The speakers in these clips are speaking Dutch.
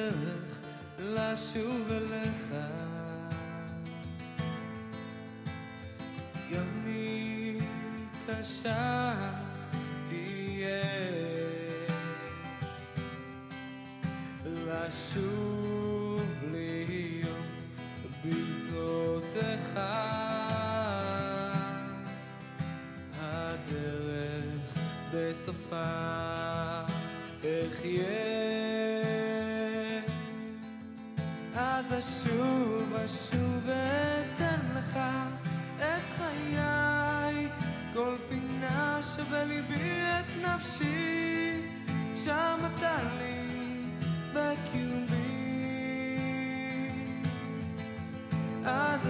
הדרך לשוב אליך. גם אם קשה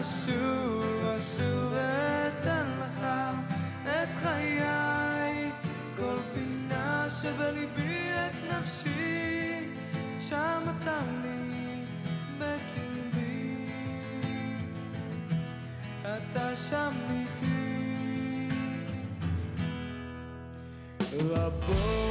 אז אשוב אשוב ואתן לך את חיי כל פינה שבליבי את נפשי שם אתה לי בקרבי. אתה שם איתי. רבות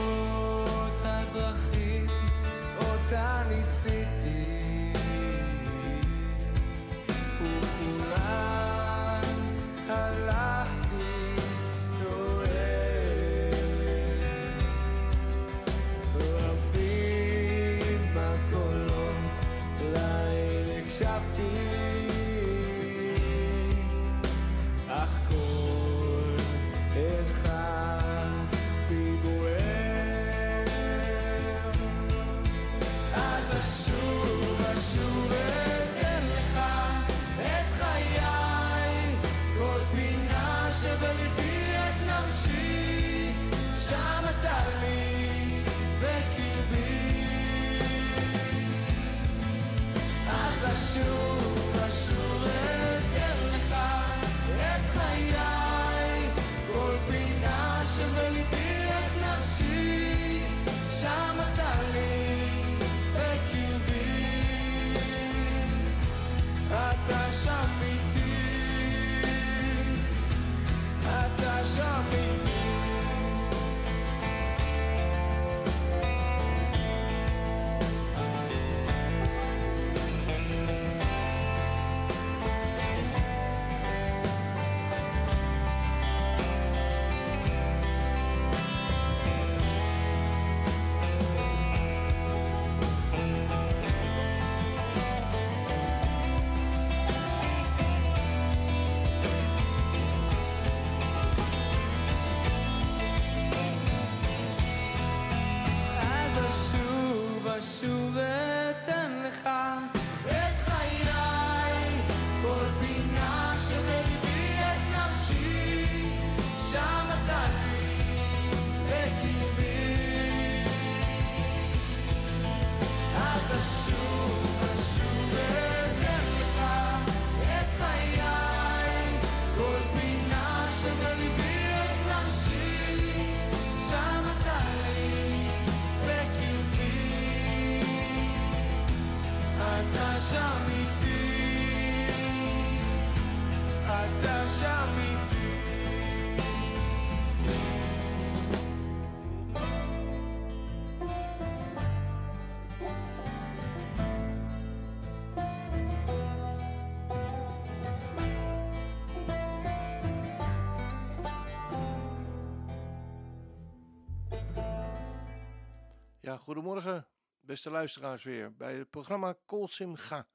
Ja, goedemorgen, beste luisteraars weer bij het programma Kol Simcha.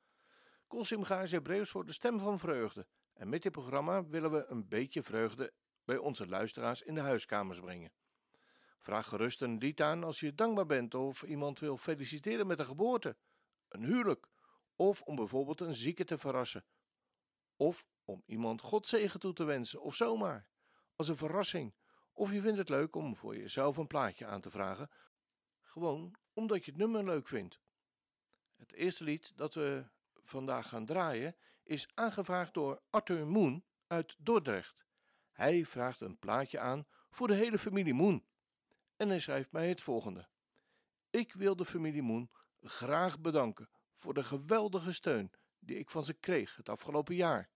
Kol Simcha is Hebreeuws voor de stem van vreugde. En met dit programma willen we een beetje vreugde bij onze luisteraars in de huiskamers brengen. Vraag gerust een lied aan als je dankbaar bent of iemand wil feliciteren met een geboorte, een huwelijk of om bijvoorbeeld een zieke te verrassen. Of om iemand Godzegen toe te wensen of zomaar, als een verrassing. Of je vindt het leuk om voor jezelf een plaatje aan te vragen gewoon omdat je het nummer leuk vindt. Het eerste lied dat we vandaag gaan draaien is aangevraagd door Arthur Moon uit Dordrecht. Hij vraagt een plaatje aan voor de hele familie Moon. En hij schrijft mij het volgende. Ik wil de familie Moon graag bedanken voor de geweldige steun die ik van ze kreeg het afgelopen jaar.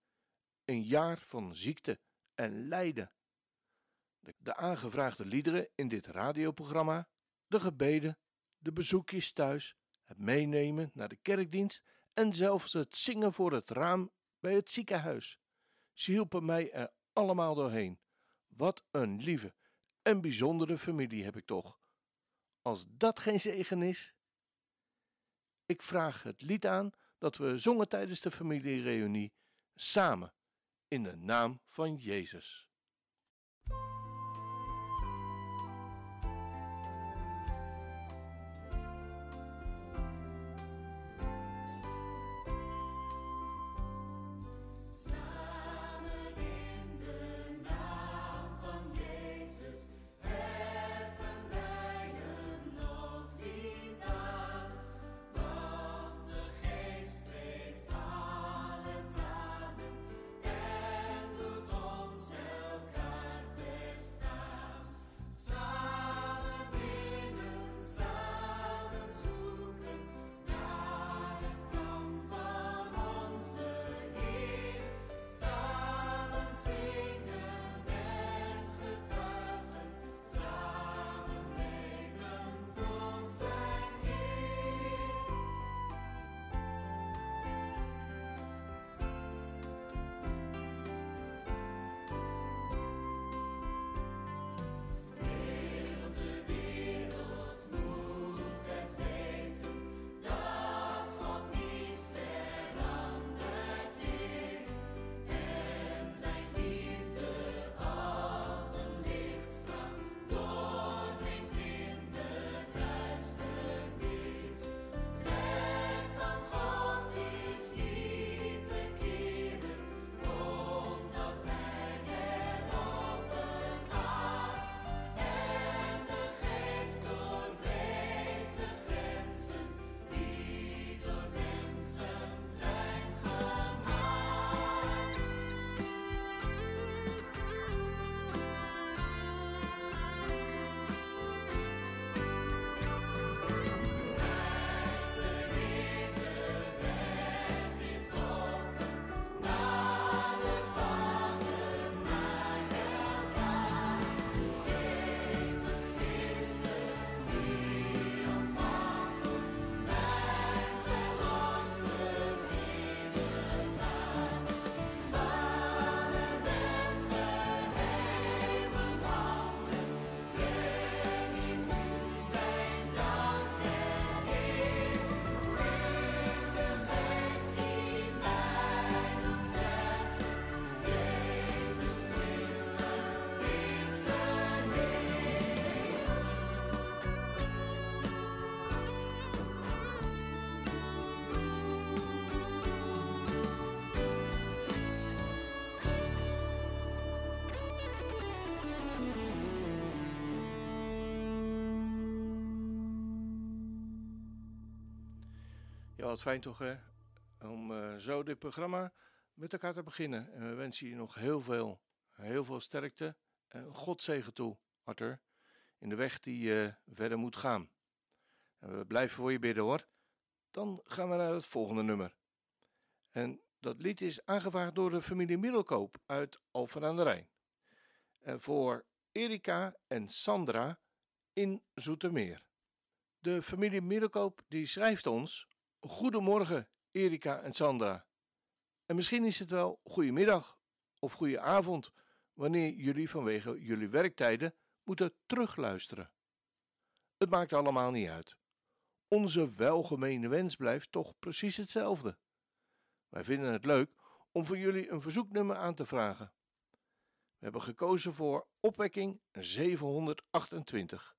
Een jaar van ziekte en lijden. De, de aangevraagde liederen in dit radioprogramma de gebeden, de bezoekjes thuis, het meenemen naar de kerkdienst en zelfs het zingen voor het raam bij het ziekenhuis. Ze hielpen mij er allemaal doorheen. Wat een lieve en bijzondere familie heb ik toch. Als dat geen zegen is. Ik vraag het lied aan dat we zongen tijdens de familiereunie samen in de naam van Jezus. Fijn toch hè, om eh, zo dit programma met elkaar te beginnen. En we wensen je nog heel veel, heel veel sterkte en God zegen toe, Arthur, in de weg die je verder moet gaan. En we blijven voor je bidden hoor. Dan gaan we naar het volgende nummer. En dat lied is aangevraagd door de familie Middelkoop uit Alphen aan de Rijn. En voor Erika en Sandra in Zoetermeer. De familie Middelkoop die schrijft ons Goedemorgen, Erika en Sandra. En misschien is het wel goedemiddag of goede avond wanneer jullie vanwege jullie werktijden moeten terugluisteren. Het maakt allemaal niet uit. Onze welgemene wens blijft toch precies hetzelfde. Wij vinden het leuk om voor jullie een verzoeknummer aan te vragen. We hebben gekozen voor Opwekking 728.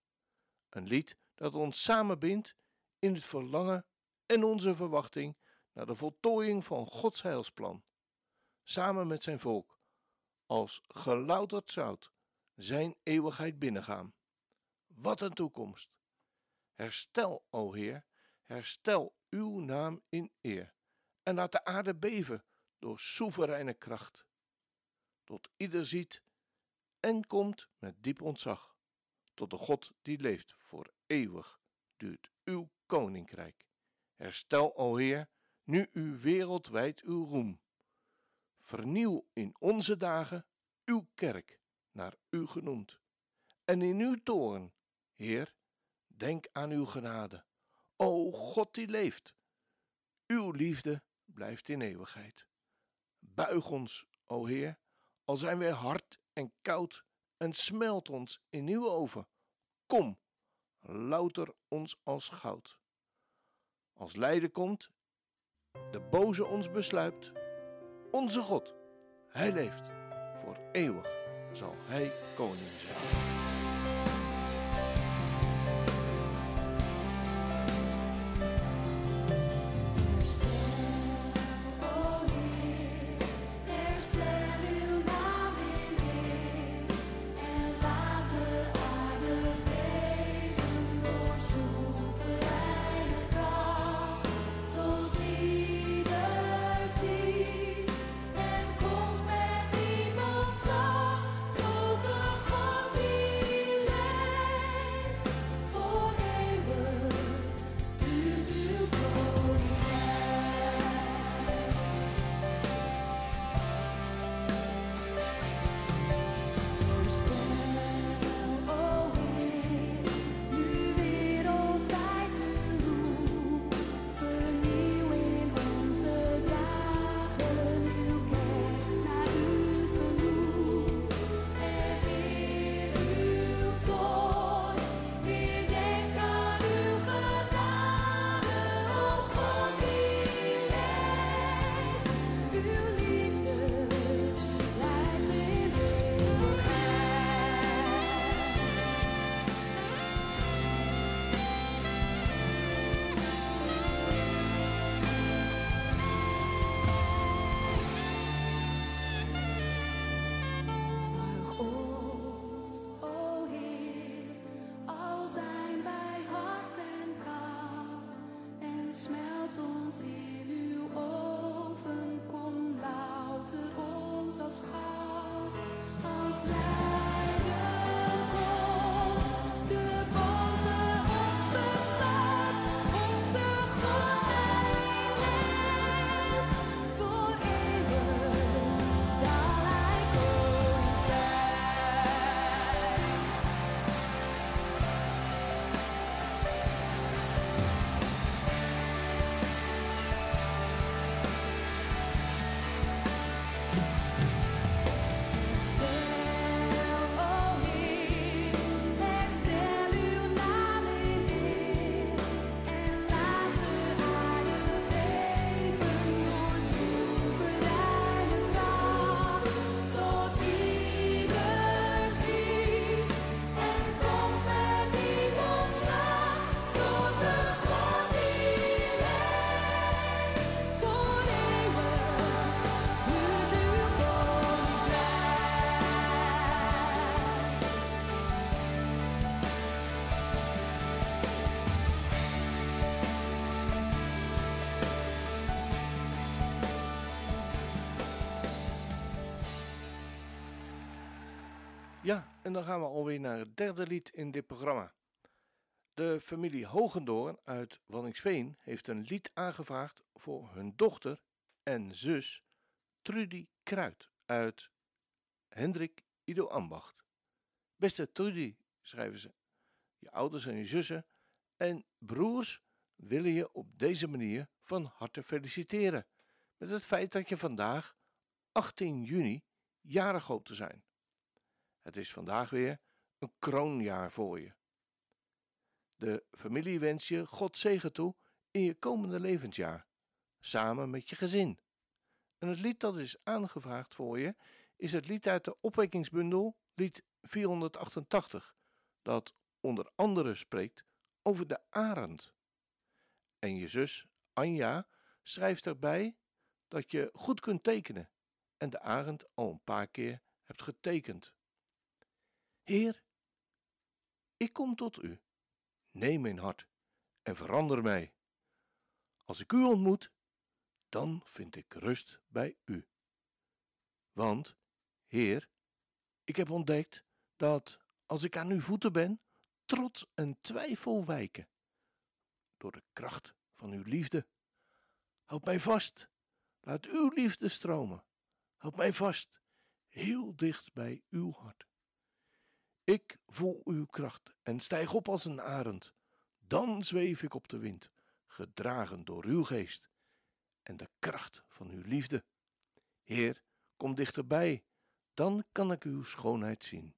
Een lied dat ons samenbindt in het verlangen en onze verwachting naar de voltooiing van Gods heilsplan. Samen met zijn volk, als gelouterd zout, zijn eeuwigheid binnengaan. Wat een toekomst! Herstel, o Heer, herstel uw naam in eer, en laat de aarde beven door soevereine kracht. Tot ieder ziet en komt met diep ontzag, tot de God die leeft voor eeuwig, duurt uw koninkrijk. Herstel, o Heer, nu u wereldwijd uw roem. Vernieuw in onze dagen uw kerk, naar u genoemd. En in uw toorn, Heer, denk aan uw genade. O God die leeft, uw liefde blijft in eeuwigheid. Buig ons, o Heer, al zijn wij hard en koud en smelt ons in uw oven. Kom, louter ons als goud. Als lijden komt, de boze ons besluit, onze God, hij leeft, voor eeuwig zal hij koning zijn. Als en dan gaan we alweer naar het derde lied in dit programma. De familie Hogendoorn uit Wanningsveen heeft een lied aangevraagd voor hun dochter en zus Trudy Kruid uit Hendrik Ido Ambacht. Beste Trudy, schrijven ze, je ouders en je zussen en broers willen je op deze manier van harte feliciteren met het feit dat je vandaag, 18 juni, jarig hoopt te zijn. Het is vandaag weer een kroonjaar voor je. De familie wens je God zegen toe in je komende levensjaar, samen met je gezin. En het lied dat is aangevraagd voor je is het lied uit de opwekkingsbundel, lied 488, dat onder andere spreekt over de arend. En je zus Anja schrijft erbij dat je goed kunt tekenen en de arend al een paar keer hebt getekend. Heer, ik kom tot u. Neem mijn hart en verander mij. Als ik u ontmoet, dan vind ik rust bij u. Want, Heer, ik heb ontdekt dat als ik aan uw voeten ben, trots en twijfel wijken. Door de kracht van uw liefde. Houd mij vast, laat uw liefde stromen. Houd mij vast, heel dicht bij uw hart. Ik voel uw kracht en stijg op als een arend. Dan zweef ik op de wind, gedragen door uw geest en de kracht van uw liefde. Heer, kom dichterbij, dan kan ik uw schoonheid zien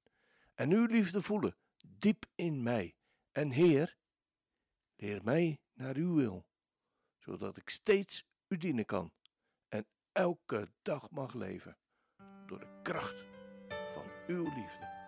en uw liefde voelen diep in mij. En Heer, leer mij naar uw wil, zodat ik steeds u dienen kan en elke dag mag leven door de kracht van uw liefde.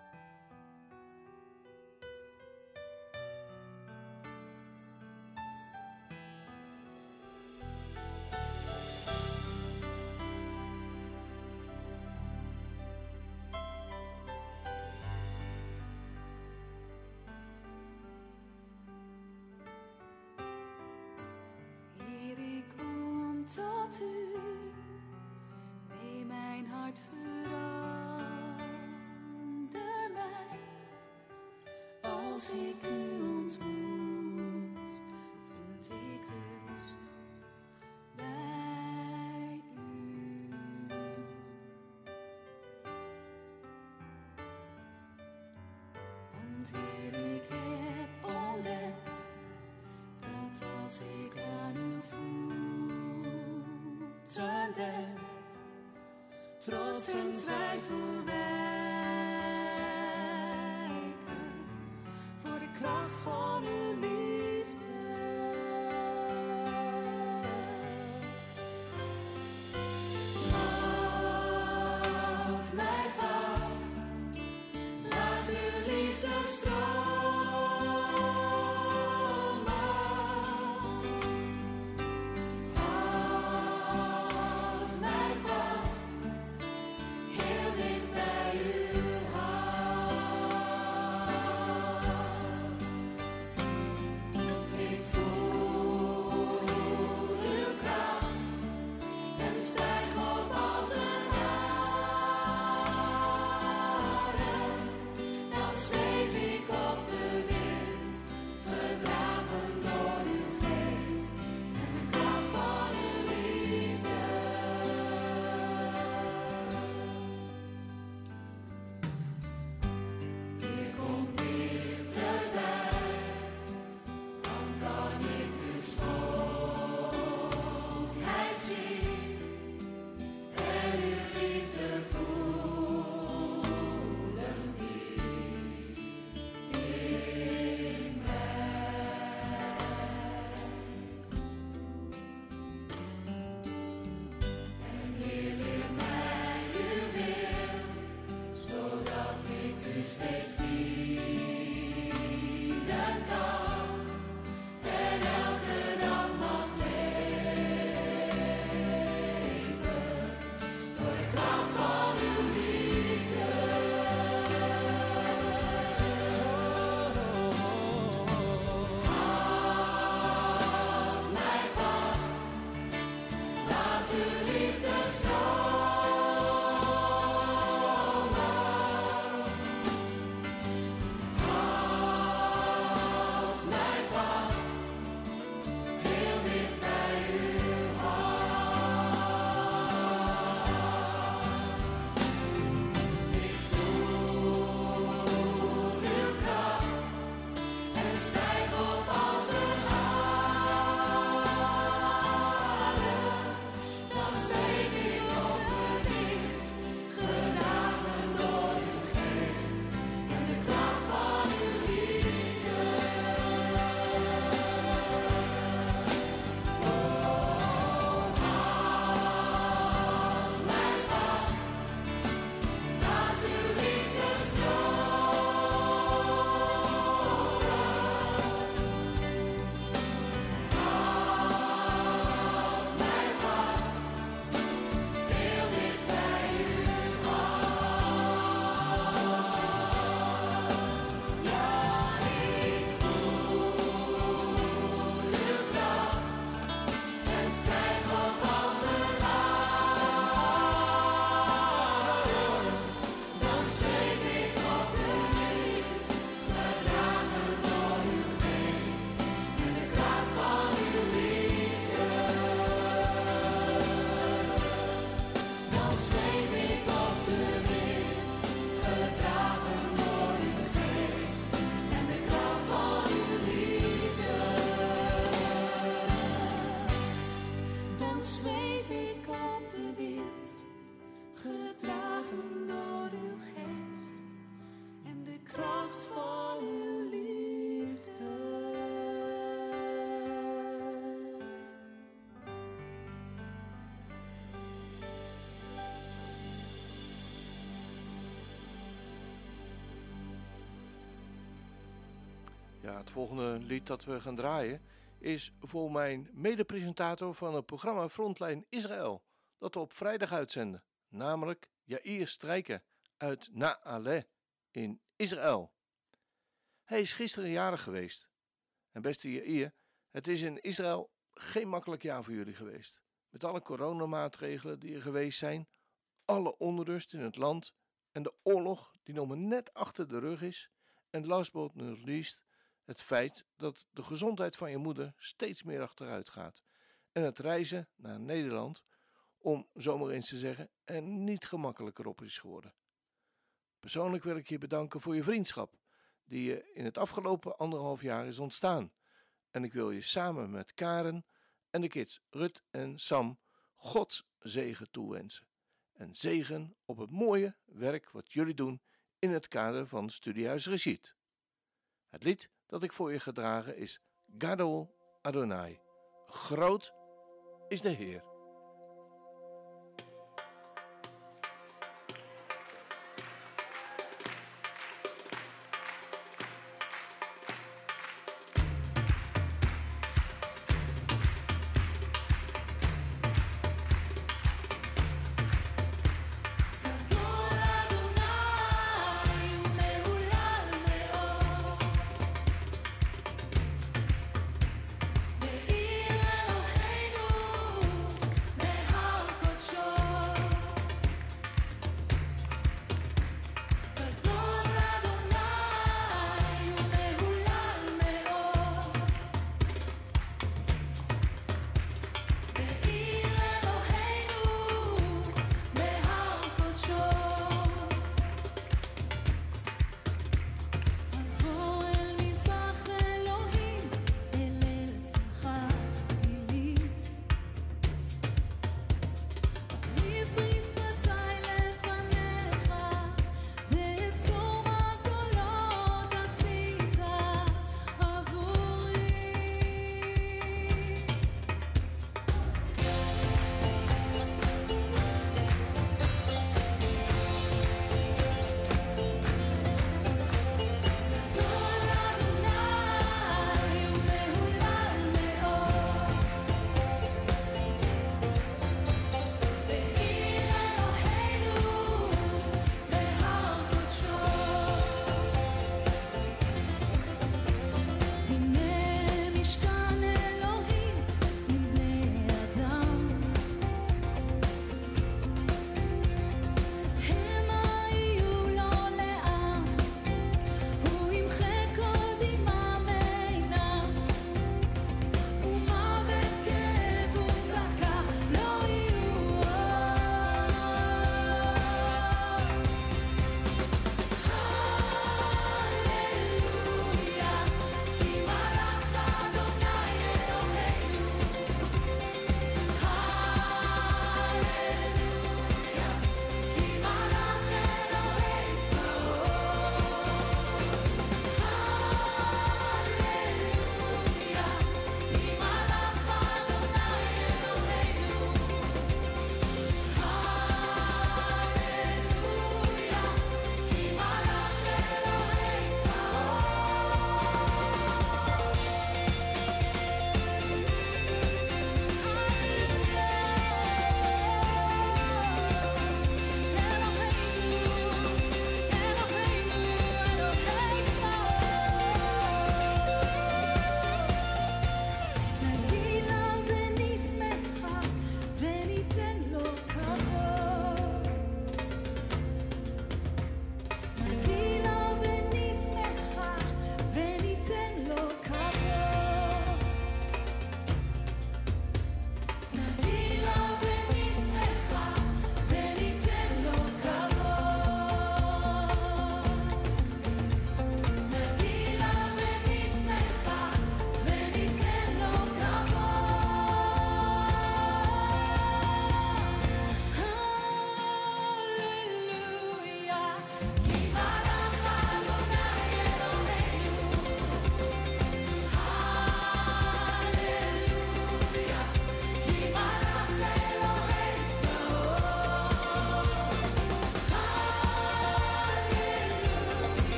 Ben, trots en twijfel wijken voor de kracht van uw Het volgende lied dat we gaan draaien is voor mijn medepresentator van het programma Frontline Israël, dat we op vrijdag uitzenden, namelijk Jair Strijker uit Na'aleh in Israël. Hij is gisteren jarig geweest. En beste Jair, het is in Israël geen makkelijk jaar voor jullie geweest. Met alle coronamaatregelen die er geweest zijn, alle onrust in het land en de oorlog die nog maar net achter de rug is. En last but not least, het feit dat de gezondheid van je moeder steeds meer achteruit gaat. En het reizen naar Nederland, om zomaar eens te zeggen, er niet gemakkelijker op is geworden. Persoonlijk wil ik je bedanken voor je vriendschap, die je in het afgelopen anderhalf jaar is ontstaan. En ik wil je samen met Karen en de kids Rut en Sam Gods zegen toewensen. En zegen op het mooie werk wat jullie doen in het kader van Studiehuis Rashid. Het lied dat ik voor je gedragen is Gadol Adonai. Groot is de Heer.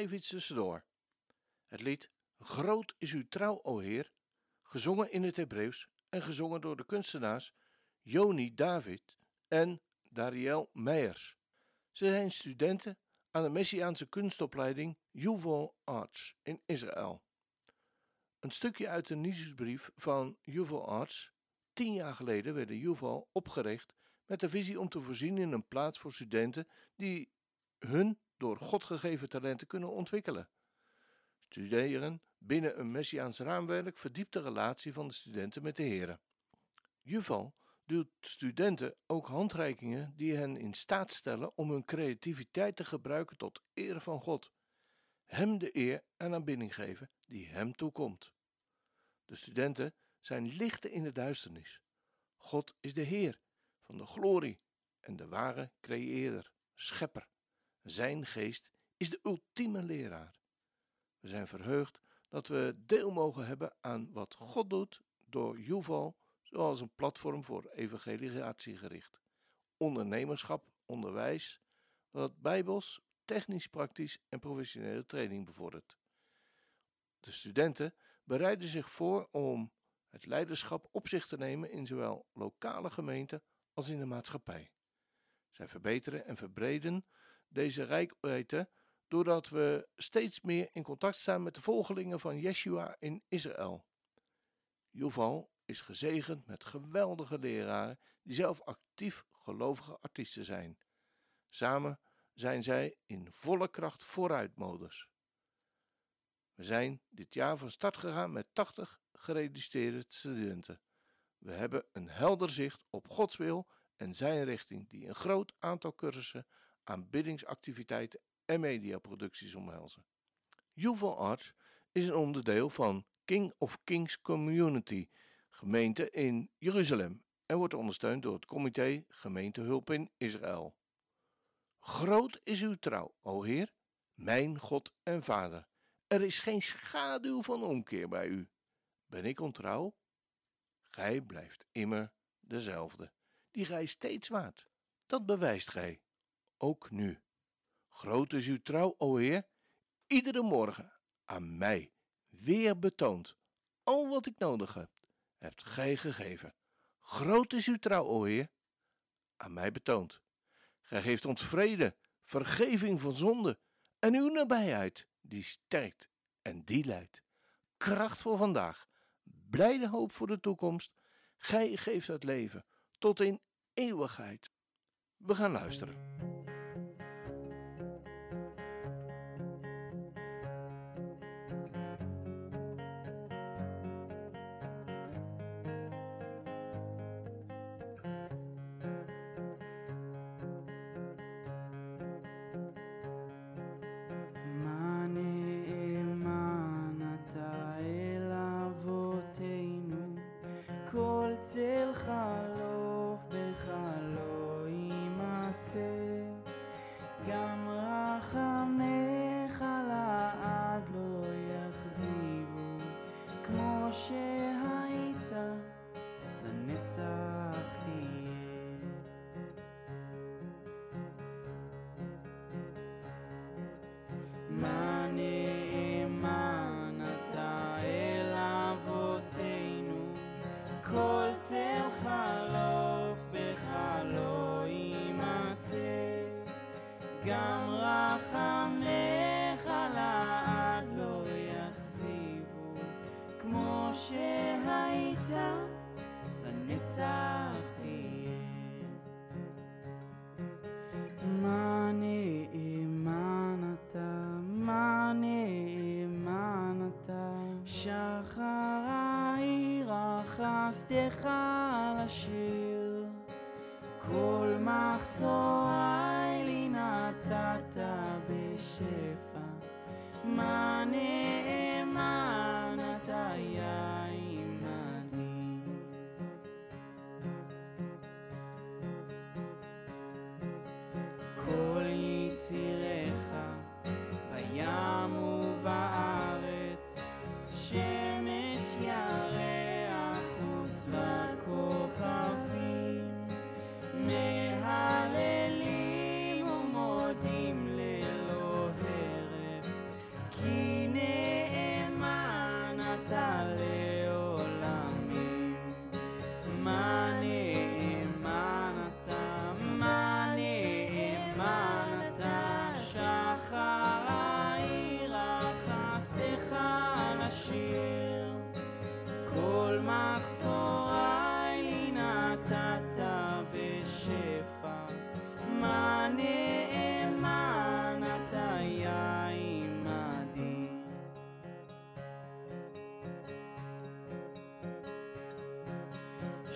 Even iets. Het lied Groot is uw trouw, o Heer, gezongen in het Hebreeuws en gezongen door de kunstenaars Joni David en Dariel Meijers. Ze zijn studenten aan de Messiaanse kunstopleiding Yuval Arts in Israël. Een stukje uit de nieuwsbrief van Yuval Arts. Tien jaar geleden werd de Yuval opgericht met de visie om te voorzien in een plaats voor studenten die hun door God gegeven talenten kunnen ontwikkelen. Studeren binnen een Messiaans raamwerk verdiept de relatie van de studenten met de Here. Yuval doet studenten ook handreikingen die hen in staat stellen om hun creativiteit te gebruiken tot eer van God. Hem de eer en aanbidding geven die hem toekomt. De studenten zijn lichten in de duisternis. God is de Heer van de glorie en de ware creëerder, schepper. Zijn geest is de ultieme leraar. We zijn verheugd dat we deel mogen hebben aan wat God doet door Yuval, zoals een platform voor evangelisatie gericht. Ondernemerschap, onderwijs, wat bijbels, technisch, praktisch en professionele training bevordert. De studenten bereiden zich voor om het leiderschap op zich te nemen in zowel lokale gemeenten als in de maatschappij. Zij verbeteren en verbreden deze rijkwijde doordat we steeds meer in contact staan met de volgelingen van Yeshua in Israël. Yuval is gezegend met geweldige leraren die zelf actief gelovige artiesten zijn. Samen zijn zij in volle kracht vooruitmodus. We zijn dit jaar van start gegaan met 80 geregistreerde studenten. We hebben een helder zicht op Gods wil en zijn richting, die een groot aantal cursussen, aanbiddingsactiviteiten en mediaproducties omhelzen. Yuval Arts is een onderdeel van King of Kings Community, gemeente in Jeruzalem, en wordt ondersteund door het comité Gemeentehulp in Israël. Groot is uw trouw, o Heer, mijn God en Vader. Er is geen schaduw van omkeer bij u. Ben ik ontrouw? Gij blijft immer dezelfde, die gij steeds waart. Dat bewijst gij, ook nu. Groot is uw trouw, o Heer, iedere morgen aan mij weer betoond. Al wat ik nodig heb, hebt gij gegeven. Groot is uw trouw, o Heer, aan mij betoond. Gij geeft ons vrede, vergeving van zonde en uw nabijheid, die sterkt en die leidt. Kracht voor vandaag, blijde hoop voor de toekomst. Gij geeft het leven tot in eeuwigheid. We gaan luisteren. gum.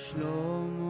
שלום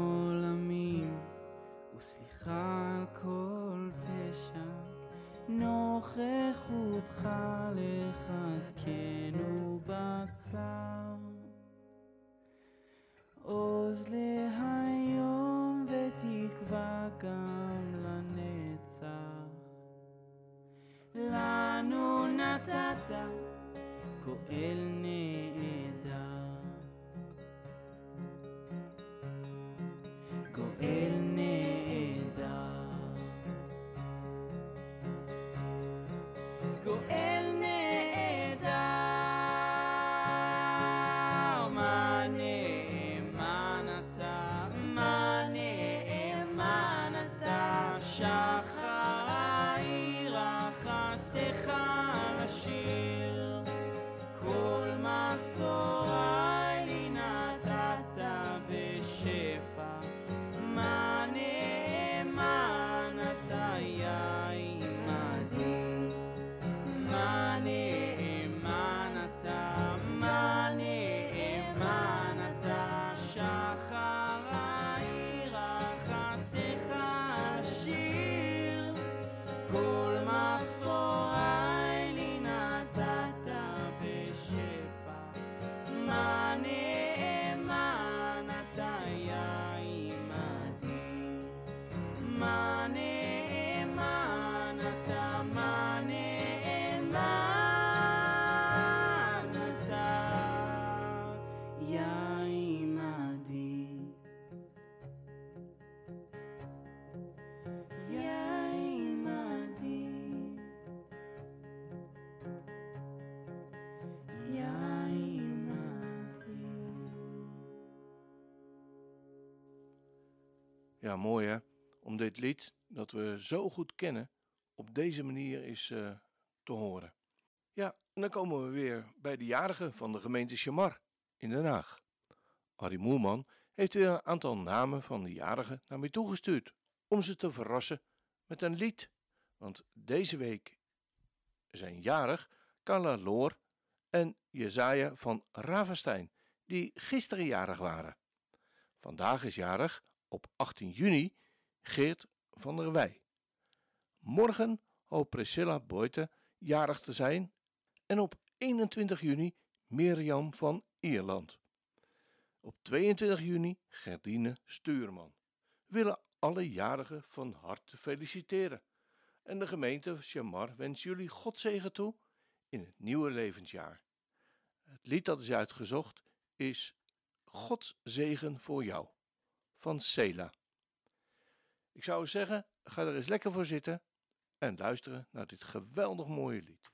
Mooi hè? Om dit lied, dat we zo goed kennen, op deze manier is eh, te horen. Ja, dan komen we weer bij de jarigen van de gemeente Chamar in Den Haag. Harry Moerman heeft weer een aantal namen van de jarigen naar mij toegestuurd om ze te verrassen met een lied. Want deze week zijn jarig Carla Loor en Jezaja van Ravenstein, die gisteren jarig waren. Vandaag is jarig op 18 juni Geert van der Wij. Morgen hoopt Priscilla Boyte jarig te zijn en op 21 juni Mirjam van Ierland. Op 22 juni Gerdine Stuurman. We willen alle jarigen van harte feliciteren. En de gemeente Chamar wens jullie Godzegen toe in het nieuwe levensjaar. Het lied dat is uitgezocht is Gods zegen voor jou van Sela. Ik zou zeggen, ga er eens lekker voor zitten en luisteren naar dit geweldig mooie lied.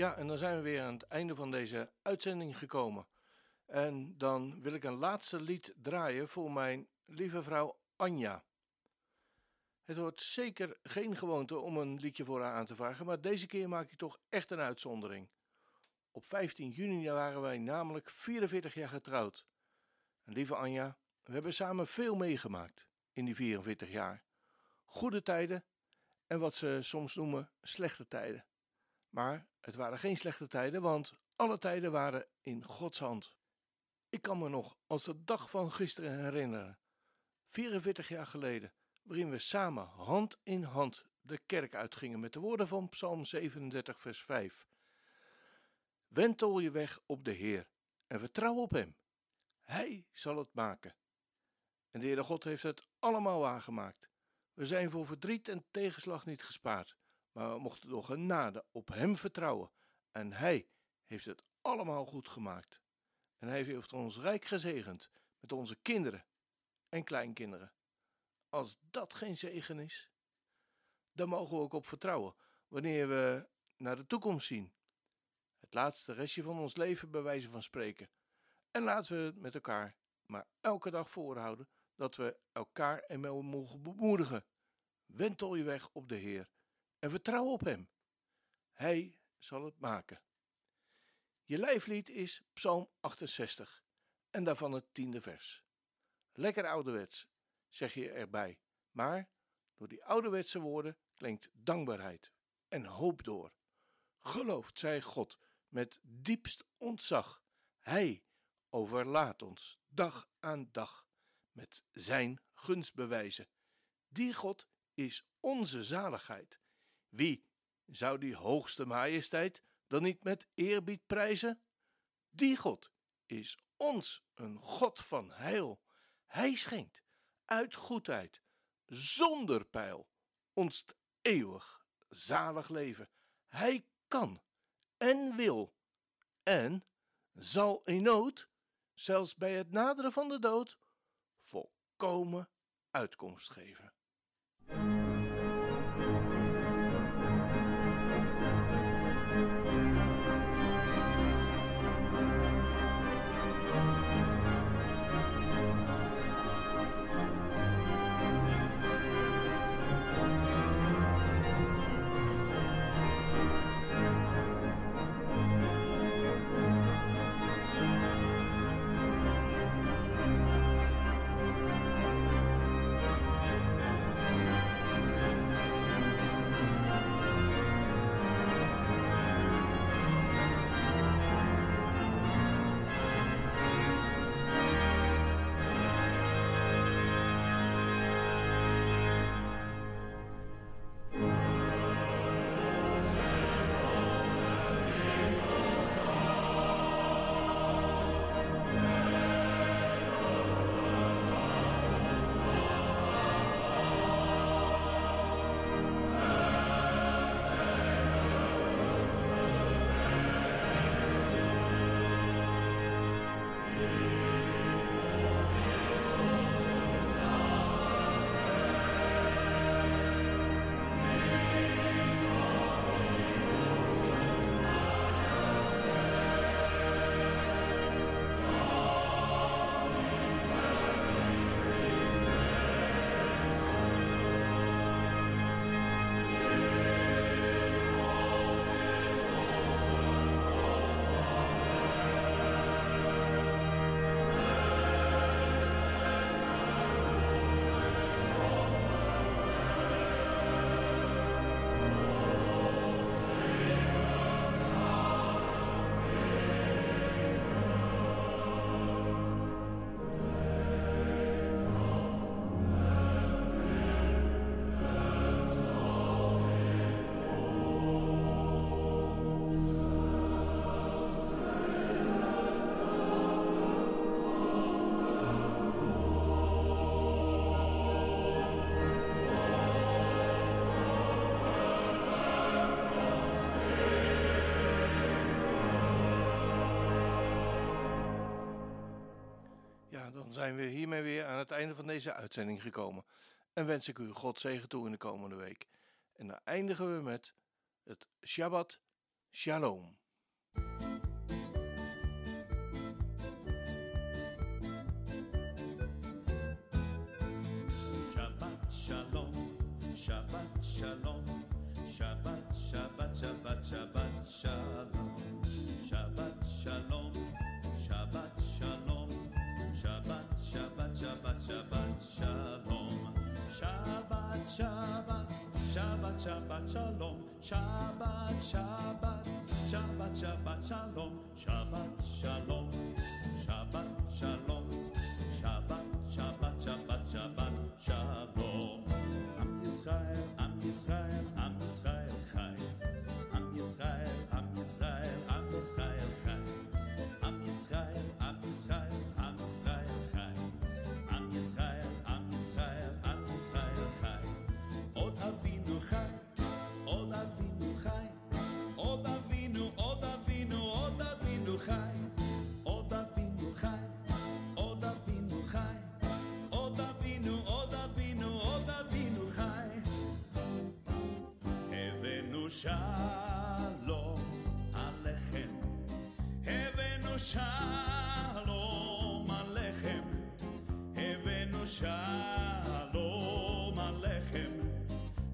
Ja, en dan zijn we weer aan het einde van deze uitzending gekomen. En dan wil ik een laatste lied draaien voor mijn lieve vrouw Anja. Het wordt zeker geen gewoonte om een liedje voor haar aan te vragen, maar deze keer maak ik toch echt een uitzondering. Op 15 juni waren wij namelijk 44 jaar getrouwd. En lieve Anja, we hebben samen veel meegemaakt in die 44 jaar. Goede tijden en wat ze soms noemen slechte tijden. Maar het waren geen slechte tijden, want alle tijden waren in Gods hand. Ik kan me nog als de dag van gisteren herinneren, 44 jaar geleden, waarin we samen hand in hand de kerk uitgingen met de woorden van Psalm 37, vers 5. Wentel je weg op de Heer en vertrouw op Hem. Hij zal het maken. En de Heere God heeft het allemaal waargemaakt. We zijn voor verdriet en tegenslag niet gespaard, maar we mochten door genade op Hem vertrouwen. En Hij heeft het allemaal goed gemaakt. En Hij heeft ons rijk gezegend met onze kinderen en kleinkinderen. Als dat geen zegen is, dan mogen we ook op vertrouwen wanneer we naar de toekomst zien. Het laatste restje van ons leven bij wijze van spreken. En laten we het met elkaar maar elke dag voorhouden dat we elkaar en mogen bemoedigen. Wentel je weg op de Heer en vertrouw op Hem. Hij zal het maken. Je lijflied is Psalm 68 en daarvan het tiende vers. Lekker ouderwets, zeg je erbij, maar door die ouderwetse woorden klinkt dankbaarheid en hoop door. Geloofd zij God met diepst ontzag. Hij overlaat ons dag aan dag met zijn gunstbewijzen. Die God is onze zaligheid. Wie zou die hoogste majesteit dan niet met eerbied prijzen? Die God is ons een God van heil. Hij schenkt uit goedheid, zonder pijl, ons eeuwig zalig leven. Hij kan en wil en zal in nood, zelfs bij het naderen van de dood, volkomen uitkomst geven. Zijn we hiermee weer aan het einde van deze uitzending gekomen. En wens ik u God zegen toe in de komende week. En dan eindigen we met het Shabbat Shalom. Shabbat shalom, Shabbat shalom, Shabbat, Shabbat, Shabbat, Shabbat shalom, Shabbat Shabbat, Shabbat, shalom, Shabbat, Shabbat, Shabbat, Shabbat shalom, Shabbat, Shabbat, Shabbat, Shabbat shalom, Shabbat shalom, Shabbat shalom. Shabbat, Shabbat, Shabbat, Shabbat, Shalom. Am Israel, shalom alechem. Hevenu shalom alechem. Hevenu shalom alechem.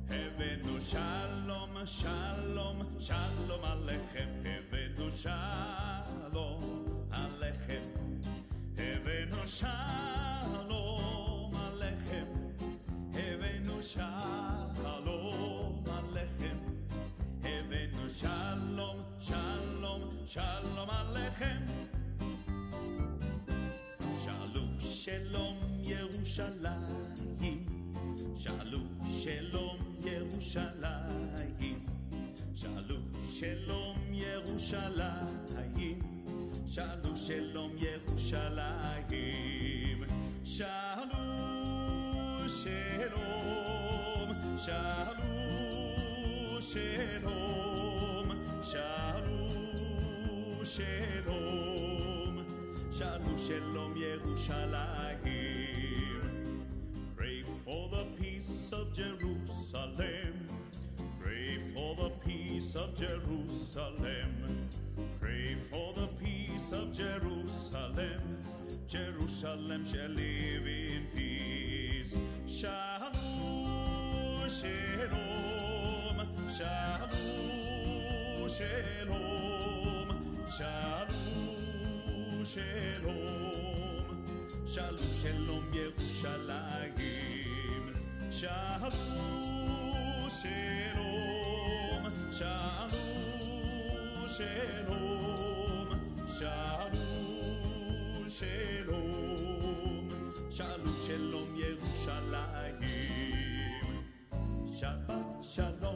Hevenu shalom, shalom, shalom alechem. Hevenu shalom alechem. Hevenu shalom alechem. Hevenu shalom. שלום, שלום עליכם. שאלו שלום ירושלים, שאלו שלום ירושלים, שאלו שלום ירושלים. שאלו שלום ירושלים, שאלו שלום, שאלו שלום, שלום, שאלו שלום ירושלים. Pray for the peace of Jerusalem. Pray for the peace of Jerusalem. Pray for the peace of Jerusalem. Jerusalem shall live in peace. Shalom, shalom, shalom, shalom, shalom, shalom, shalom, shalom, Yerushalayim. Shalom, shalom, shalom, shalom, shalom, shalom, shalom, Yerushalayim. Shabbat shalom,